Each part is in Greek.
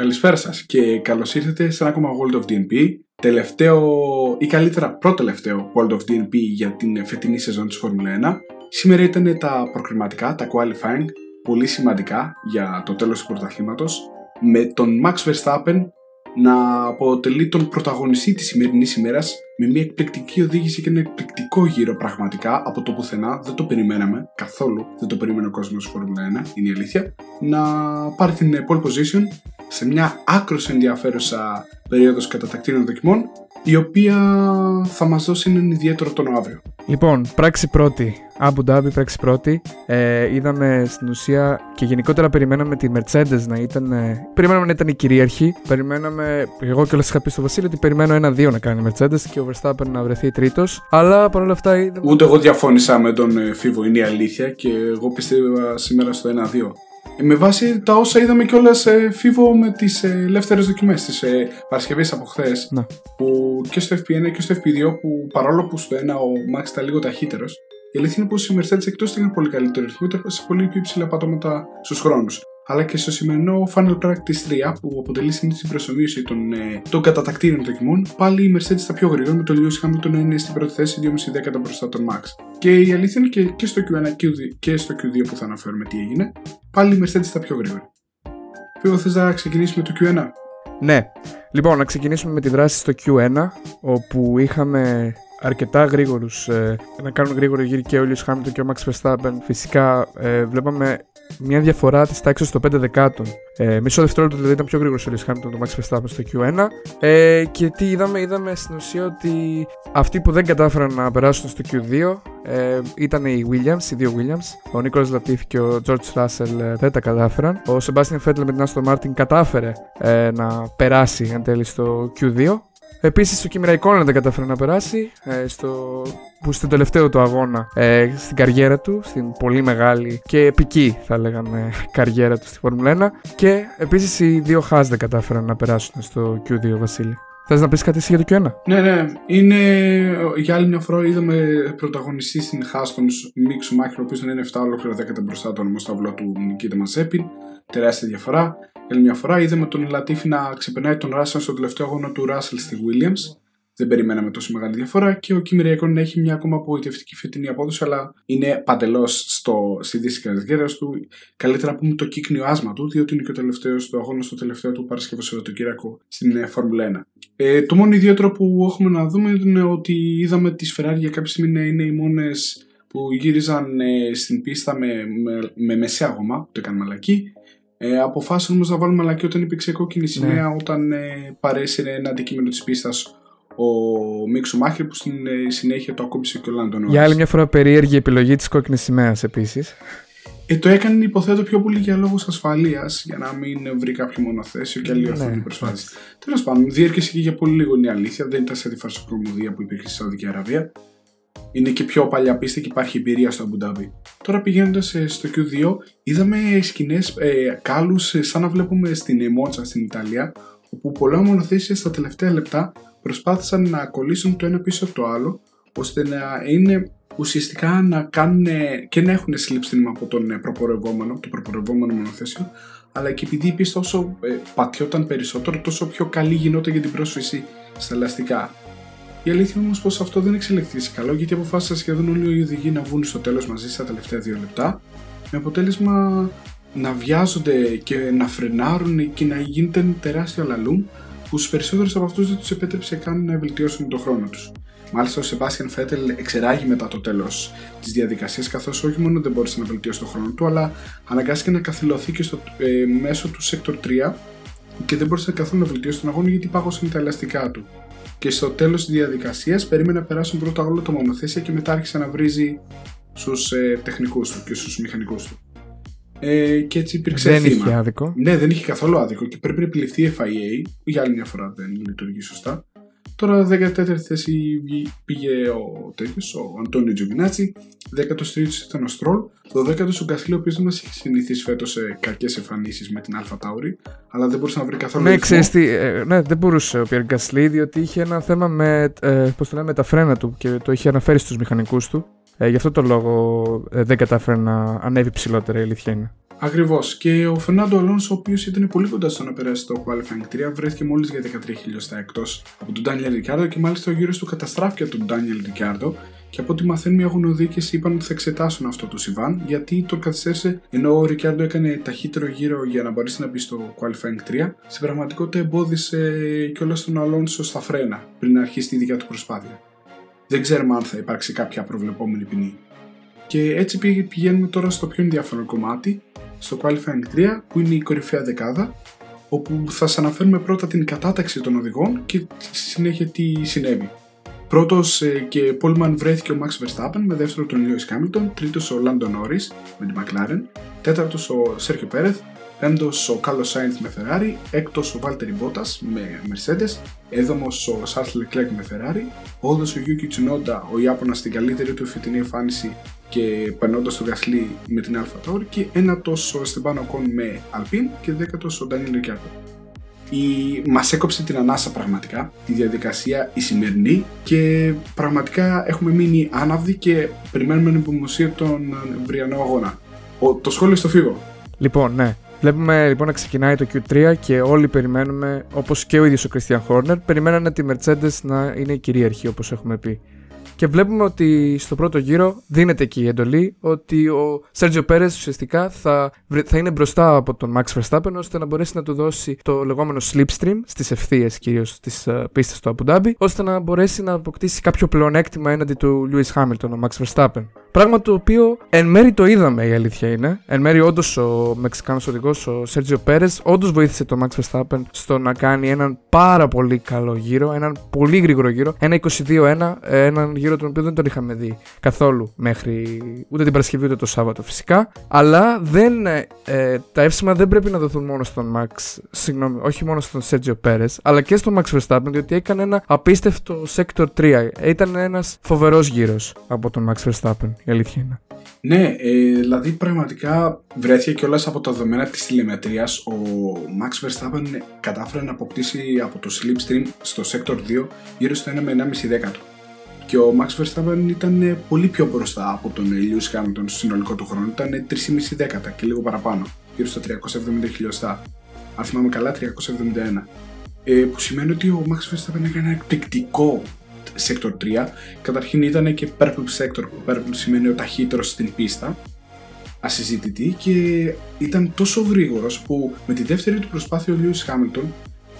Καλησπέρα σας και καλώς ήρθατε σε ένα ακόμα World of DNP τελευταίο ή καλύτερα πρώτο-τελευταίο World of DNP για την φετινή σεζόν της Φόρμουλα 1 Σήμερα ήταν τα προκριματικά, τα qualifying, πολύ σημαντικά για το τέλος του πρωταθλήματος με τον Max Verstappen να αποτελεί τον πρωταγωνιστή της σημερινής ημέρας με μια εκπληκτική οδήγηση και ένα εκπληκτικό γύρο πραγματικά από το πουθενά. Δεν το περιμέναμε καθόλου, δεν το περίμενε ο κόσμος Φόρμουλα 1, είναι η αλήθεια. Να πάρει την pole position σε μια άκρως ενδιαφέρουσα περίοδος κατατακτήρων δοκιμών η οποία θα μας δώσει έναν ιδιαίτερο τόνο αύριο. Λοιπόν, πράξη πρώτη. Abu Dhabi, πράξη πρώτη. Ε, είδαμε στην ουσία και γενικότερα περιμέναμε τη Mercedes να ήταν. Ε, περιμέναμε να ήταν η κυρίαρχη. Περιμέναμε. Εγώ και όλα είχα πει στο Βασίλειο ότι περιμένω ένα-δύο να κάνει η Mercedes και ο Verstappen να βρεθεί τρίτος. Αλλά παρόλα αυτά. Είδαμε... Ούτε εγώ διαφώνησα με τον ε, Φίβο, είναι η αλήθεια και εγώ πιστεύω σήμερα στο 1-2. Ε, με βάση τα όσα είδαμε κιόλας ε, φίβο με τις ε, ελεύθερες δοκιμές της ε, Παρασκευής από χθες. Που και στο FP1 και στο FP2, που παρόλο που στο 1 ο Max ήταν λίγο ταχύτερος, η αλήθεια είναι πως η Mercedes εκτός ήταν πολύ καλύτερο ρυθμό, ήταν σε πολύ πιο υψηλά πατώματα στους χρόνους αλλά και στο σημερινό Final Practice 3 που αποτελεί συνήθως την προσωμείωση των, ε, των κατατακτήρων δοκιμών, πάλι η Mercedes στα πιο γρήγορα με το Lewis Hamilton να είναι στην πρώτη θέση 2,5 δέκατα μπροστά τον Max. Και η αλήθεια είναι και, και στο Q1 και στο Q2 που θα αναφέρουμε τι έγινε, πάλι η Mercedes στα πιο γρήγορα. Φίλο, θες να ξεκινήσουμε το Q1. Ναι. Λοιπόν, να ξεκινήσουμε με τη δράση στο Q1, όπου είχαμε αρκετά γρήγορους. Ε, να κάνουν γρήγορο γύρι και ο Λιus Hamilton και ο Max Verstappen. Φυσικά ε, βλέπαμε μια διαφορά της τάξης των 5 δεκάτων. Ε, μισό δευτερόλεπτο δηλαδή ήταν πιο γρήγορος ο Lewis Hamilton το Max Verstappen στο Q1. Ε, και τι είδαμε, είδαμε στην ουσία ότι αυτοί που δεν κατάφεραν να περάσουν στο Q2 ε, ήταν οι Williams, οι δύο Williams. Ο Nicholas Latifi και ο George Russell ε, δεν τα κατάφεραν. Ο Sebastian Vettel με την Aston Martin κατάφερε ε, να περάσει εν τέλει στο Q2. Επίσης, ο Kimi Raikkonen δεν κατάφερε να περάσει ε, στο, που στο τελευταίο του αγώνα ε, στην καριέρα του, στην πολύ μεγάλη και επική θα λέγαμε καριέρα του στη Φόρμουλα 1. Και επίσης οι δύο Haas δεν κατάφεραν να περάσουν στο Q2 Βασίλη. Θες να πεις κάτι εσύ για το Q1. Ναι, ναι. Είναι για άλλη μια φορά είδαμε πρωταγωνιστή στην Haas τον Μίξ Σουμάχερ, ο οποίος δεν είναι 7 ολόκληρα δέκατα μπροστά του σταυλό του Νικήτα Μαζέπιν. Τεράστια διαφορά άλλη μια φορά. Είδαμε τον Λατίφη να ξεπερνάει τον Ράσελ στο τελευταίο αγώνα του Ράσελ στη Williams. Δεν περιμέναμε τόσο μεγάλη διαφορά. Και ο Κίμι Ρέικον έχει μια ακόμα απογοητευτική φετινή απόδοση, αλλά είναι παντελώς στη δύση καρδιέρα του. Καλύτερα να πούμε το κύκνιο άσμα του, διότι είναι και ο τελευταίος του αγώνας στο τελευταίο του Παρασκευό Σαββατοκύριακο στην ε, Φόρμουλα 1. Ε, το μόνο ιδιαίτερο που έχουμε να δούμε είναι ότι είδαμε τις Ferrari για κάποια στιγμή να είναι οι μόνες που γύριζαν ε, στην πίστα με, με, με μεσαία γόμα, το έκανε μαλακή, ε, αποφάσισαν όμως να βάλουν μαλακή όταν υπήρξε κόκκινη ναι. σημαία, ναι. όταν ε, παρέσυρε ένα αντικείμενο της πίστας ο Μίξο Μάχερ που στην ε, συνέχεια το ακόμισε και ο Λάντον Για άλλη μια φορά περίεργη επιλογή της κόκκινης σημαίας επίσης. Ε, το έκανε υποθέτω πιο πολύ για λόγους ασφαλείας, για να μην βρει κάποιο μονοθέσιο και αλλιώ ναι. προσπάθηση. Τέλος πάντων, διέρχεσε και για πολύ λίγο είναι η αλήθεια, δεν ήταν σε τη φαρσοκρομουδία που υπήρχε στη Σαουδική Αραβία. Είναι και πιο παλιά πίστα και υπάρχει εμπειρία στο Αμπουντάμπι. Τώρα πηγαίνοντας ε, στο Q2, είδαμε σκηνές ε, κάλους ε, σαν να βλέπουμε στην Εμότσα στην Ιταλία, όπου πολλά μονοθέσια στα τελευταία λεπτά προσπάθησαν να κολλήσουν το ένα πίσω από το άλλο, ώστε να είναι ουσιαστικά να κάνουν και να έχουν συλλήψη από τον προπορευόμενο, το προπορευόμενο μονοθέσιο, αλλά και επειδή η πίστα όσο ε, πατιόταν περισσότερο, τόσο πιο καλή γινόταν για την πρόσφυση στα ελαστικά. Η αλήθεια όμως πως αυτό δεν εξελιχθεί καλό γιατί αποφάσισαν σχεδόν όλοι οι οδηγοί να βγουν στο τέλος μαζί στα τελευταία δύο λεπτά, με αποτέλεσμα να βιάζονται και να φρενάρουν και να γίνεται τεράστιο αλαλούμ που στους περισσότερους από αυτούς δεν τους επέτρεψε καν να βελτιώσουν τον χρόνο τους. Μάλιστα, ο Σεμπάστιαν Φέτελ εξεράγει μετά το τέλος της διαδικασίας, καθώς όχι μόνο δεν μπόρεσε να βελτιώσει τον χρόνο του, αλλά αναγκάστηκε να καθυλωθεί και στο ε, μέσο του Sector 3 και δεν μπόρεσε καθόλου να βελτιώσει τον αγώνα γιατί πάγωσαν τα ελαστικά του και στο τέλος της διαδικασίας περίμενε να περάσουν πρώτα όλα τα μονοθέσια και μετά άρχισε να βρίζει στους ε, τεχνικούς του και στους μηχανικούς του. Ε, και έτσι υπήρξε δεν θύμα. είχε άδικο. Ναι, δεν είχε καθόλου άδικο και πρέπει να επιληφθεί η FIA. Για άλλη μια φορά δεν λειτουργεί σωστά. Τώρα 14η θέση πήγε ο τέτοιο, ο Αντώνιο Τζοβινάτσι. 13ο ήταν ο Στρόλ. 12ο ο Γκασλί, ο οποίος δεν μας έχει συνηθίσει φέτος σε κακές εμφανίσεις με την AlphaTauri, αλλά δεν μπορούσε να βρει καθόλου. Ναι, ξέρεις τι, ε, ναι, δεν μπορούσε ο Πιέρ Γκασλί, διότι είχε ένα θέμα με, ε, πώς το λέμε, με τα φρένα του και το είχε αναφέρει στους μηχανικούς του. Ε, γι' αυτό το λόγο ε, δεν κατάφερε να ανέβει ψηλότερα, η αλήθεια είναι. Ακριβώς. Και ο Φερνάντο Αλόνσο, ο οποίος ήταν πολύ κοντά στο να περάσει το qualifying 3, βρέθηκε μόλις για 13 χιλιοστά εκτός από τον Ντάνιελ Ρικάρδο και μάλιστα ο γύρος του καταστράφηκε από τον Ντάνιελ Ρικάρδο. Και από ό,τι μαθαίνουν οι αγωνοδίκες, είπαν ότι θα εξετάσουν αυτό το Σιβάν, γιατί τον καθυστέρησε ενώ ο Ρικάρδο έκανε ταχύτερο γύρο για να μπορέσει να μπει στο qualifying 3. Στην πραγματικότητα εμπόδισε κιόλας τον Αλόνσο στα φρένα πριν να αρχίσει τη δικιά του προσπάθεια. Δεν ξέρουμε αν θα υπάρξει κάποια προβλεπόμενη ποινή. Και έτσι πηγαίνουμε τώρα στο πιο ενδιαφέρον κομμάτι, στο Qualifying 3, που είναι η κορυφαία δεκάδα, όπου θα σας αναφέρουμε πρώτα την κατάταξη των οδηγών και στη συνέχεια τι συνέβη. Πρώτος ε, και πόλμαν βρέθηκε ο Max Verstappen με δεύτερο τον Lewis Hamilton, τρίτος ο Lando Norris με την McLaren, τέταρτος ο Sergio Perez, πέμπτος ο Carlos Sainz με Ferrari, έκτος ο Valtteri Bottas με Mercedes, έβδομος ο Charles Leclerc με Ferrari, όδο ο Yuki Tsunoda, ο Ιάπωνας στην καλύτερη του φετινή εμφάνιση και περνώντας τον Gasly με την Alpha Tauri και ένατο ο Esteban Ocon με Alpine και δέκατος ο Daniel Ricciardo. Η... Μας έκοψε την ανάσα πραγματικά η διαδικασία η σημερινή και πραγματικά έχουμε μείνει άναυδοι και περιμένουμε την υπομοσία τον βριανό αγώνα. Ο... Το σχόλιο στο φύγο. Λοιπόν, ναι. Βλέπουμε λοιπόν να ξεκινάει το Q3 και όλοι περιμένουμε, όπως και ο ίδιος ο Christian Horner, περιμένανε τη Mercedes να είναι η κυρίαρχη όπως έχουμε πει. Και βλέπουμε ότι στο πρώτο γύρο δίνεται εκεί η εντολή ότι ο Σέρτζιο Πέρε ουσιαστικά θα, θα είναι μπροστά από τον Max Verstappen ώστε να μπορέσει να του δώσει το λεγόμενο slipstream στις ευθείες κυρίως στις uh, πίστες του Abu Dhabi, ώστε να μπορέσει να αποκτήσει κάποιο πλεονέκτημα έναντι του Lewis Hamilton, ο Max Verstappen. Πράγμα το οποίο εν μέρη το είδαμε η αλήθεια είναι. Εν μέρη όντως ο Μεξικάνος οδηγός, ο Σέρτζιο Πέρε, όντως βοήθησε τον Max Verstappen στο να κάνει έναν πάρα πολύ καλό γύρο, έναν πολύ γρήγορο γύρο, ένα 22-1, έναν γύρο τον οποίο δεν τον είχαμε δει καθόλου μέχρι ούτε την Παρασκευή ούτε το Σάββατο φυσικά. Αλλά δεν, ε, ε τα εύσημα δεν πρέπει να δοθούν μόνο στον Max, συγγνώμη, όχι μόνο στον Σέρτζιο Πέρε, αλλά και στον Max Verstappen, διότι έκανε ένα απίστευτο Sector 3. Ήταν ένας φοβερός γύρος από τον Max Verstappen η αλήθεια είναι. Ναι, ε, δηλαδή πραγματικά βρέθηκε κιόλας από τα δεδομένα της τηλεμετρίας. Ο Max Verstappen κατάφερε να αποκτήσει από το slipstream στο sector 2 γύρω στο 1 με 1,5 δέκατο. Και ο Max Verstappen ήταν πολύ πιο μπροστά από τον Lewis Hamilton στο συνολικό του χρόνο. Ήταν 3,5 δέκατα και λίγο παραπάνω, γύρω στα 370 χιλιοστά. Αν θυμάμαι καλά, 371. Ε, που σημαίνει ότι ο Max Verstappen έκανε ένα εκπληκτικό Sector 3. Καταρχήν ήταν και Purple Sector, που Purple σημαίνει ο ταχύτερος στην πίστα, ασυζήτητη και ήταν τόσο γρήγορος που με τη δεύτερη του προσπάθεια ο Lewis Hamilton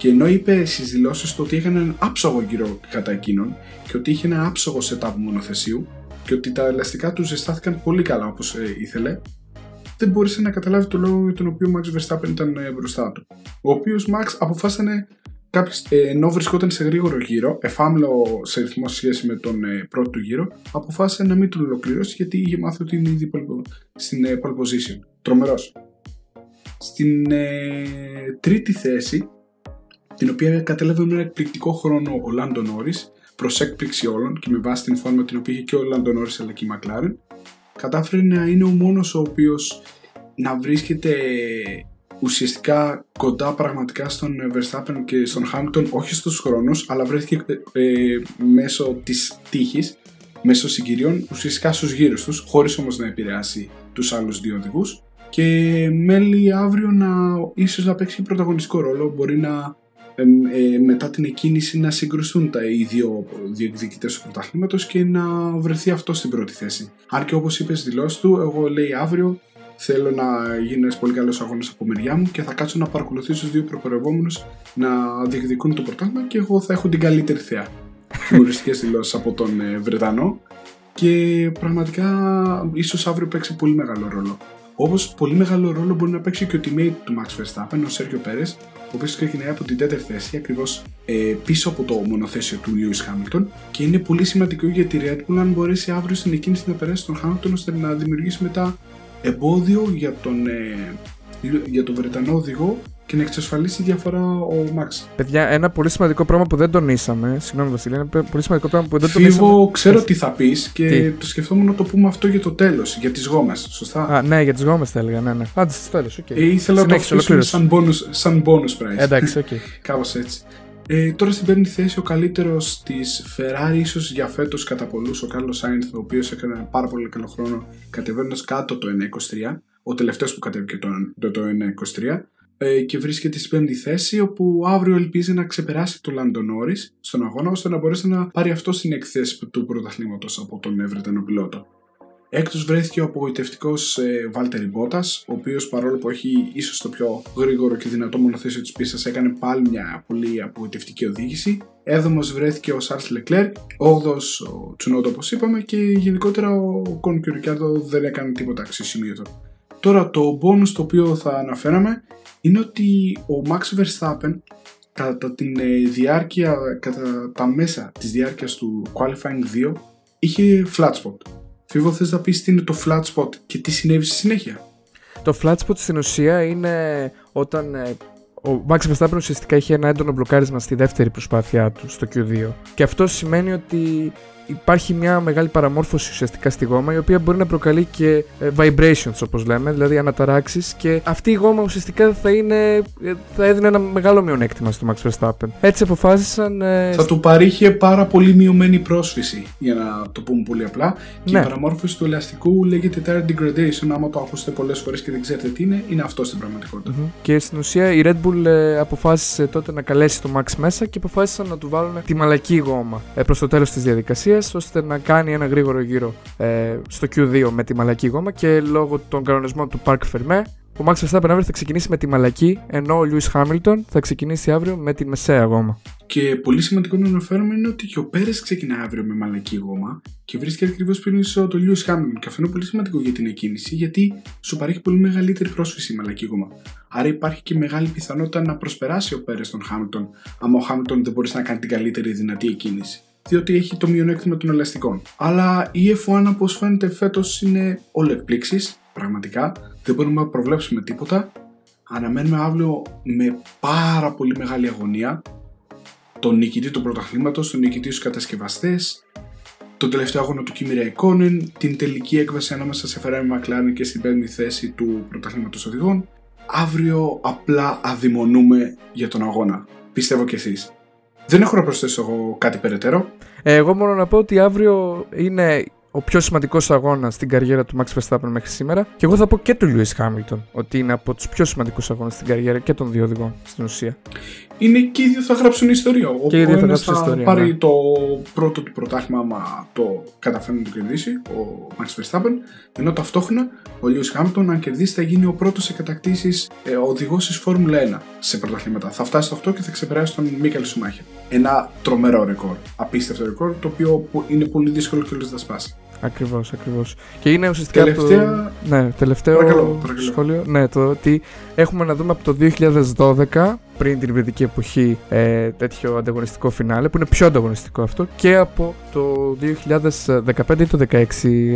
και ενώ είπε στις δηλώσεις του ότι έκανε έναν άψογο γύρο κατά εκείνον και ότι είχε ένα άψογο setup μονοθεσίου και ότι τα ελαστικά του ζεστάθηκαν πολύ καλά όπως ε, ήθελε, δεν μπόρεσε να καταλάβει το λόγο για τον οποίο ο Max Verstappen ήταν ε, μπροστά του. Ο οποίος Max αποφάσισε Κάποιος, ε, ενώ βρισκόταν σε γρήγορο γύρο, εφάμιλο σε ρυθμό σε σχέση με τον ε, πρώτο του γύρο, αποφάσισε να μην τον ολοκληρώσει γιατί είχε μάθει ότι είναι ήδη στην ε, pole position. Τρομερός. Στην ε, τρίτη θέση, την οποία κατέλαβε με ένα εκπληκτικό χρόνο ο Λάντο Νόρι, προς έκπληξη όλων και με βάση την φόρμα την οποία είχε και ο Λάντο Νόρι αλλά και η McLaren, κατάφερε να είναι ο μόνος ο οποίος να βρίσκεται ουσιαστικά κοντά πραγματικά στον Verstappen και στον Hamilton όχι στους χρόνους αλλά βρέθηκε ε, ε, μέσω της τύχης μέσω συγκυρίων ουσιαστικά στους γύρους τους χωρίς όμως να επηρεάσει τους άλλους δύο οδηγούς. Και μέλη αύριο να ίσως να παίξει πρωταγωνιστικό ρόλο μπορεί να ε, ε, μετά την εκκίνηση να συγκρουστούν τα οι δύο διεκδικητές του πρωταθλήματος και να βρεθεί αυτό στην πρώτη θέση. Αν και όπως είπες στη δηλώση του, εγώ λέει αύριο Θέλω να γίνει ένας πολύ καλός αγώνας από μεριά μου και θα κάτσω να παρακολουθήσω τους δύο προπορευόμενου να διεκδικούν το πρωτάθλημα και εγώ θα έχω την καλύτερη θέα. Χιουμοριστικές δηλώσεις από τον ε, Βρετανό και πραγματικά ίσως αύριο παίξει πολύ μεγάλο ρόλο. Όπως πολύ μεγάλο ρόλο μπορεί να παίξει και ο teammate του Max Verstappen, ο Σέρgio Πέρε, ο οποίος ξεκινάει από την τέταρτη θέση, ακριβώς ε, πίσω από το μονοθέσιο του Lewis Hamilton. Και είναι πολύ σημαντικό για τη Red Bull αν μπορέσει αύριο στην εκκίνηση να περάσει τον Hamilton ώστε να δημιουργήσει μετά εμπόδιο για τον, ε, για τον Βρετανό οδηγό και να εξασφαλίσει διαφορά ο Μαξ. Παιδιά, ένα πολύ σημαντικό πράγμα που δεν τονίσαμε. Συγγνώμη, Βασίλη, ένα πολύ σημαντικό πράγμα που δεν Φίβο, τονίσαμε. Φίβο, ξέρω τι θα πεις και τι; το σκεφτόμουν να το πούμε αυτό για το τέλος, για τις γόμες. Σωστά; Α, ναι, για τις γόμες θα έλεγα. Ναι, ναι. Άντε, στο τέλος. Okay. Ε, ήθελα να το αφήσουμε σαν bonus, σαν bonus price. Εντάξει, OK. Okay. Κάπως έτσι. Ε, τώρα στην πέμπτη θέση ο καλύτερος της Ferrari, ίσως για φέτος κατά πολλούς, ο Κάρλος Σάινθ, ο οποίος έκανε ένα πάρα πολύ καλό χρόνο κατεβαίνοντας κάτω το 1.23. ο τελευταίος που κατέβηκε το, το, το 1.23 ε, και βρίσκεται στην πέμπτη θέση, όπου αύριο ελπίζει να ξεπεράσει το Λάντον Νόρις στον αγώνα, ώστε να μπορέσει να πάρει αυτό την έκτη θέση του πρωταθλήματος από τον Βρετανό πιλότο. Έκτος βρέθηκε ο απογοητευτικός ε, Βάλτερη Μπότας, ο οποίος παρόλο που έχει ίσως το πιο γρήγορο και δυνατό μονοθέσιο της πίστας, έκανε πάλι μια πολύ απογοητευτική οδήγηση. Έδωμο βρέθηκε ο Σάρλ Λεκλέρ, 8ο ο Τσουνότο όπως είπαμε και γενικότερα ο Κον δεν έκανε τίποτα αξιοσημείωτο. Τώρα το bonus το οποίο θα αναφέραμε είναι ότι ο Max Verstappen κατά την ε, διάρκεια, κατά τα μέσα της διάρκειας του Qualifying 2 είχε flat spot. Φίβο θες να πεις τι είναι το flat spot και τι συνέβη στη συνέχεια; Το flat spot στην ουσία είναι όταν ε, ο Max Verstappen ουσιαστικά είχε ένα έντονο μπλοκάρισμα στη δεύτερη προσπάθειά του στο Q2 και αυτό σημαίνει ότι υπάρχει μια μεγάλη παραμόρφωση ουσιαστικά στη γόμα η οποία μπορεί να προκαλεί και ε, vibrations όπως λέμε, δηλαδή αναταράξεις και αυτή η γόμα ουσιαστικά θα, είναι, ε, θα έδινε ένα μεγάλο μειονέκτημα στο Max Verstappen. Έτσι αποφάσισαν... Ε, θα του παρήχε πάρα πολύ μειωμένη πρόσφυση για να το πούμε πολύ απλά και ναι. η παραμόρφωση του ελαστικού λέγεται tire degradation άμα το ακούσετε πολλές φορές και δεν ξέρετε τι είναι, είναι αυτό στην πραγματικότητα. Mm-hmm. Και στην ουσία η Red Bull αποφάσισε τότε να καλέσει το Max μέσα και αποφάσισαν να του βάλουν τη μαλακή γόμα ε, προς το τέλος της διαδικασίας ώστε να κάνει ένα γρήγορο γύρο ε, στο Q2 με τη μαλακή γόμα και λόγω των κανονισμών του Park Fermé ο Max Verstappen αύριο θα ξεκινήσει με τη μαλακή ενώ ο Lewis Hamilton θα ξεκινήσει αύριο με τη μεσαία γόμα. Και πολύ σημαντικό να αναφέρουμε είναι ότι και ο Πέρες ξεκινά αύριο με μαλακή γόμα και βρίσκεται ακριβώς πίσω το Lewis Hamilton. Και αυτό είναι πολύ σημαντικό για την εκκίνηση γιατί σου παρέχει πολύ μεγαλύτερη πρόσφυση η μαλακή γόμα. Άρα υπάρχει και μεγάλη πιθανότητα να προσπεράσει ο Πέρες τον Hamilton, άμα ο Hamilton δεν μπορείς να κάνει την καλύτερη δυνατή εκκίνηση διότι έχει το μειονέκτημα των ελαστικών. Αλλά η F1 όπως φαίνεται φέτος είναι όλο εκπλήξει, πραγματικά. Δεν μπορούμε να προβλέψουμε τίποτα. Αναμένουμε αύριο με πάρα πολύ μεγάλη αγωνία τον νικητή του πρωταθλήματος, τον νικητή στους κατασκευαστές, τον τελευταίο αγώνα του Kimi Raikkonen, την τελική έκβαση ανάμεσα σε Ferrari McLaren και στην πέμπτη θέση του πρωταθλήματος οδηγών. Αύριο απλά αδειμονούμε για τον αγώνα. Πιστεύω κι εσείς. Δεν έχω να προσθέσω εγώ κάτι περαιτέρω. Ε, εγώ μόνο να πω ότι αύριο είναι ο πιο σημαντικός αγώνας στην καριέρα του Max Verstappen μέχρι σήμερα. Και εγώ θα πω και του Lewis Hamilton ότι είναι από τους πιο σημαντικούς αγώνες στην καριέρα και των δύο οδηγών στην ουσία. Είναι και οι δύο θα γράψουν ιστορία. Ο και οι δύο θα γράψουν ιστορία. πάρει ναι. το πρώτο του πρωτάθλημα, άμα το καταφέρει να το κερδίσει, ο Max Verstappen. Ενώ ταυτόχρονα ο Lewis Hamilton, αν κερδίσει, θα γίνει ο πρώτος σε κατακτήσεις ε, οδηγός της Φόρμουλα 1 σε πρωταθλήματα. Θα φτάσει στο 8 και θα ξεπεράσει τον Μίκελ Σουμάχερ. Ένα τρομερό ρεκόρ. Απίστευτο ρεκόρ, το οποίο είναι πολύ δύσκολο και όλες να σπάσει. Ακριβώς, ακριβώς. Και είναι ουσιαστικά. Τελευταία... Το... Ναι, τελευταίο παρακαλώ, παρακαλώ. σχόλιο. Ναι, το ότι έχουμε να δούμε από το 2012 πριν την υβριδική εποχή ε, τέτοιο ανταγωνιστικό φινάλε που είναι πιο ανταγωνιστικό αυτό και από το 2015 ή το 2016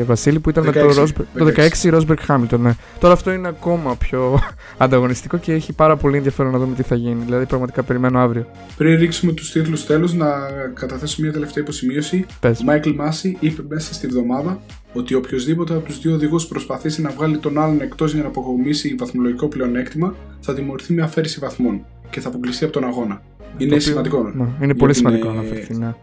Βασίλη που ήταν 16, με το, Rosberg, το 16 Rosberg Hamilton ναι. τώρα αυτό είναι ακόμα πιο ανταγωνιστικό και έχει πάρα πολύ ενδιαφέρον να δούμε τι θα γίνει. Δηλαδή πραγματικά περιμένω αύριο. Πριν ρίξουμε τους τίτλους τέλος να καταθέσω μια τελευταία υποσημείωση. Ο Μάικλ Μάση είπε μέσα στη βδομάδα ότι οποιοδήποτε από τους δύο οδηγούς προσπαθήσει να βγάλει τον άλλον εκτός για να αποκομίσει βαθμολογικό πλεονέκτημα θα τιμωρηθεί με αφαίρεση βαθμών και θα αποκλειστεί από τον αγώνα. Είναι σημαντικό. Ναι, είναι πολύ σημαντικό να αφαιρεθεί, ναι.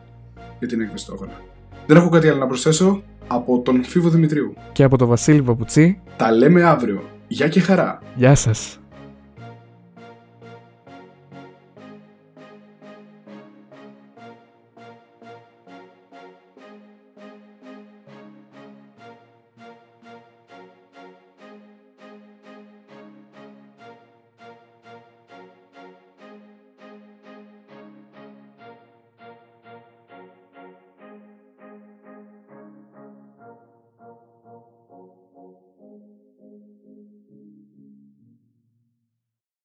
Για την έκβαση του αγώνα. Δεν έχω κάτι άλλο να προσθέσω από τον Φίβο Δημητρίου. Και από τον Βασίλη Παπουτσί. Τα λέμε αύριο. Γεια και χαρά. Γεια σας.